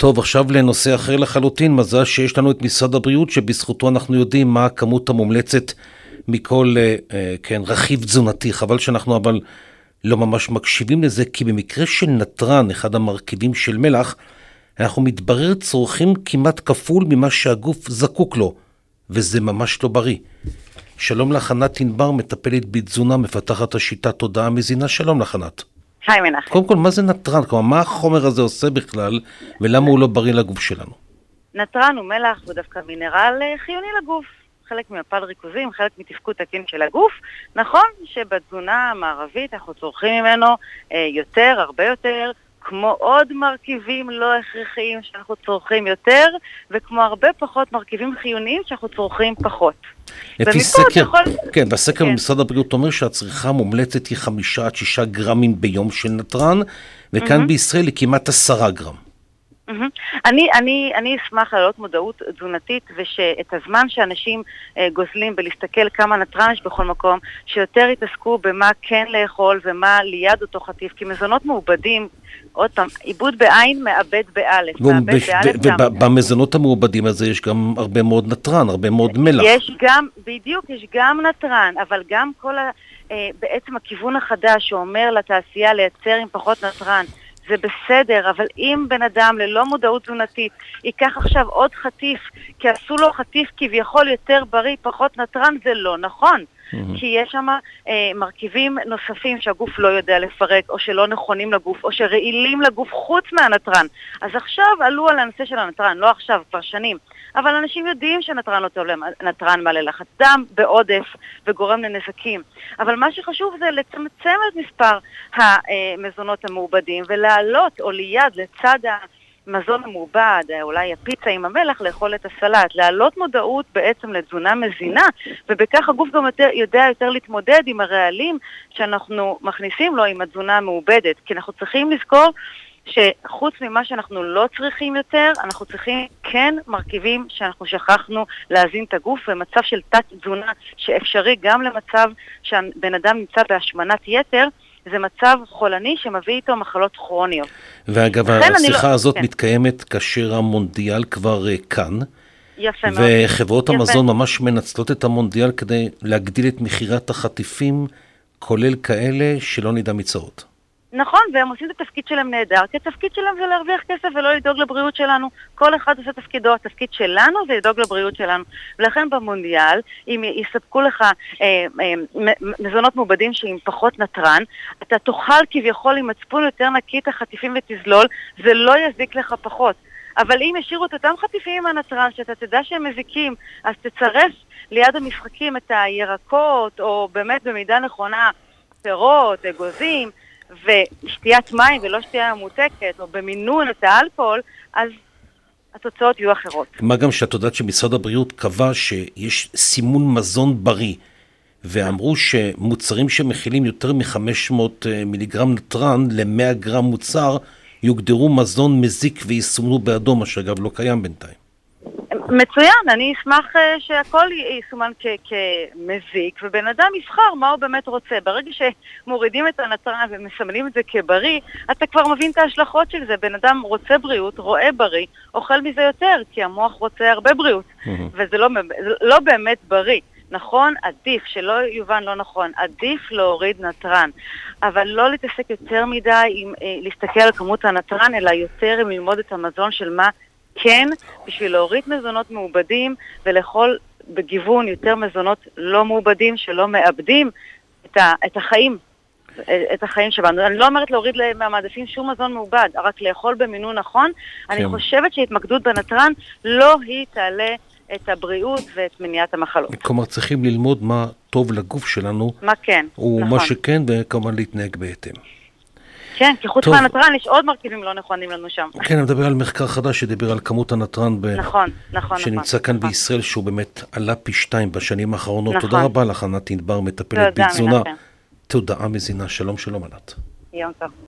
טוב, עכשיו לנושא אחר לחלוטין, מזל שיש לנו את משרד הבריאות, שבזכותו אנחנו יודעים מה הכמות המומלצת מכל, אה, אה, כן, רכיב תזונתי. חבל שאנחנו אבל לא ממש מקשיבים לזה, כי במקרה של נתרן, אחד המרכיבים של מלח, אנחנו מתברר צורכים כמעט כפול ממה שהגוף זקוק לו, וזה ממש לא בריא. שלום לך, ענת ענבר, מטפלת בתזונה, מפתחת השיטה תודעה מזינה. שלום לך, ענת. היי מנחם. קודם כל, מה זה נתרן? כלומר, מה החומר הזה עושה בכלל, ולמה הוא לא בריא לגוף שלנו? נתרן הוא מלח, הוא דווקא מינרל אה, חיוני לגוף. חלק ממפל ריכוזים, חלק מתפקוד תקין של הגוף. נכון שבתזונה המערבית אנחנו צורכים ממנו אה, יותר, הרבה יותר, כמו עוד מרכיבים לא הכרחיים שאנחנו צורכים יותר, וכמו הרבה פחות מרכיבים חיוניים שאנחנו צורכים פחות. לפי סקר, יכול... כן, והסקר כן. במשרד הבריאות אומר שהצריכה המומלצת היא חמישה עד שישה גרמים ביום של נתרן, וכאן mm-hmm. בישראל היא כמעט עשרה גרם. אני, אני, אני אשמח להעלות מודעות תזונתית ושאת הזמן שאנשים אה, גוזלים בלהסתכל כמה נתרן יש בכל מקום, שיותר יתעסקו במה כן לאכול ומה ליד אותו חטיף, כי מזונות מעובדים, עוד פעם, עיבוד בעין מאבד באלף, מאבד באלף גם. ובמזונות המעובדים הזה יש גם הרבה מאוד נתרן, הרבה מאוד מלח. יש גם, בדיוק, יש גם נתרן, אבל גם כל ה... אה, בעצם הכיוון החדש שאומר לתעשייה לייצר עם פחות נתרן. זה בסדר, אבל אם בן אדם ללא מודעות תזונתית ייקח עכשיו עוד חטיף, כי עשו לו חטיף כביכול יותר בריא, פחות נתרן, זה לא נכון. Mm-hmm. כי יש שם אה, מרכיבים נוספים שהגוף לא יודע לפרק, או שלא נכונים לגוף, או שרעילים לגוף חוץ מהנתרן. אז עכשיו עלו על הנושא של הנתרן, לא עכשיו, כבר שנים. אבל אנשים יודעים שנתרן לא טוב להם, נתרן מעלה לחץ דם בעודף וגורם לנזקים. אבל מה שחשוב זה לצמצם את מספר המזונות המעובדים ולהעלות, או ליד, לצד ה... מזון המעובד, אולי הפיצה עם המלח, לאכול את הסלט, להעלות מודעות בעצם לתזונה מזינה, ובכך הגוף גם יותר, יודע יותר להתמודד עם הרעלים שאנחנו מכניסים לו עם התזונה המעובדת. כי אנחנו צריכים לזכור שחוץ ממה שאנחנו לא צריכים יותר, אנחנו צריכים כן מרכיבים שאנחנו שכחנו להזין את הגוף במצב של תת-תזונה שאפשרי גם למצב שהבן אדם נמצא בהשמנת יתר. זה מצב חולני שמביא איתו מחלות כרוניות. ואגב, השיחה לא... הזאת כן. מתקיימת כאשר המונדיאל כבר uh, כאן. יפה מאוד. וחברות יפה. המזון ממש מנצלות את המונדיאל כדי להגדיל את מכירת החטיפים, כולל כאלה שלא נדע מצרות. נכון, והם עושים את התפקיד שלהם נהדר, כי התפקיד שלהם זה להרוויח כסף ולא לדאוג לבריאות שלנו. כל אחד עושה תפקידו, התפקיד שלנו זה לדאוג לבריאות שלנו. ולכן במונדיאל, אם יספקו לך אה, אה, מזונות מעובדים שעם פחות נתרן, אתה תאכל כביכול עם מצפון יותר נקי את החטיפים ותזלול, זה לא יזיק לך פחות. אבל אם ישאירו את אותם חטיפים עם הנתרן, שאתה תדע שהם מזיקים, אז תצרף ליד המשחקים את הירקות, או באמת במידה נכונה, פירות, אגוזים. ושתיית מים ולא שתייה ממותקת, או במינון את האלכוהול, אז התוצאות יהיו אחרות. מה גם שאת יודעת שמשרד הבריאות קבע שיש סימון מזון בריא, ואמרו שמוצרים שמכילים יותר מ-500 אה, מיליגרם נתרן ל-100 גרם מוצר, יוגדרו מזון מזיק ויסומנו באדום, מה שאגב לא קיים בינתיים. מצוין, אני אשמח אה, שהכל יסומן כמזיק, ובן אדם יבחר מה הוא באמת רוצה. ברגע שמורידים את הנתרן ומסמנים את זה כבריא, אתה כבר מבין את ההשלכות של זה. בן אדם רוצה בריאות, רואה בריא, אוכל מזה יותר, כי המוח רוצה הרבה בריאות, וזה לא, לא באמת בריא. נכון, עדיף, שלא יובן לא נכון, עדיף להוריד נתרן, אבל לא להתעסק יותר מדי עם אה, להסתכל על כמות הנתרן, אלא יותר עם ללמוד את המזון של מה כן, בשביל להוריד מזונות מעובדים ולאכול בגיוון יותר מזונות לא מעובדים שלא מאבדים את, ה, את החיים, את החיים שלנו. אני לא אומרת להוריד מהמעדפים שום מזון מעובד, רק לאכול במינון נכון. כן. אני חושבת שהתמקדות בנתרן לא היא תעלה את הבריאות ואת מניעת המחלות. כלומר, צריכים ללמוד מה טוב לגוף שלנו. מה כן, נכון. ומה שכן, וכמובן להתנהג בהתאם. כן, כי חוץ מהנתרן יש עוד מרכיבים לא נכונים לנו שם. כן, אני מדבר על מחקר חדש שדיבר על כמות הנתרן, ב... נכון, נכון, שנמצא נכון, כאן נכון. בישראל, שהוא באמת עלה פי שתיים בשנים האחרונות. נכון. תודה רבה לך, ענת ענבר, מטפלת בתזונה. תודעה מזינה. שלום, שלום, ענת. יום טוב.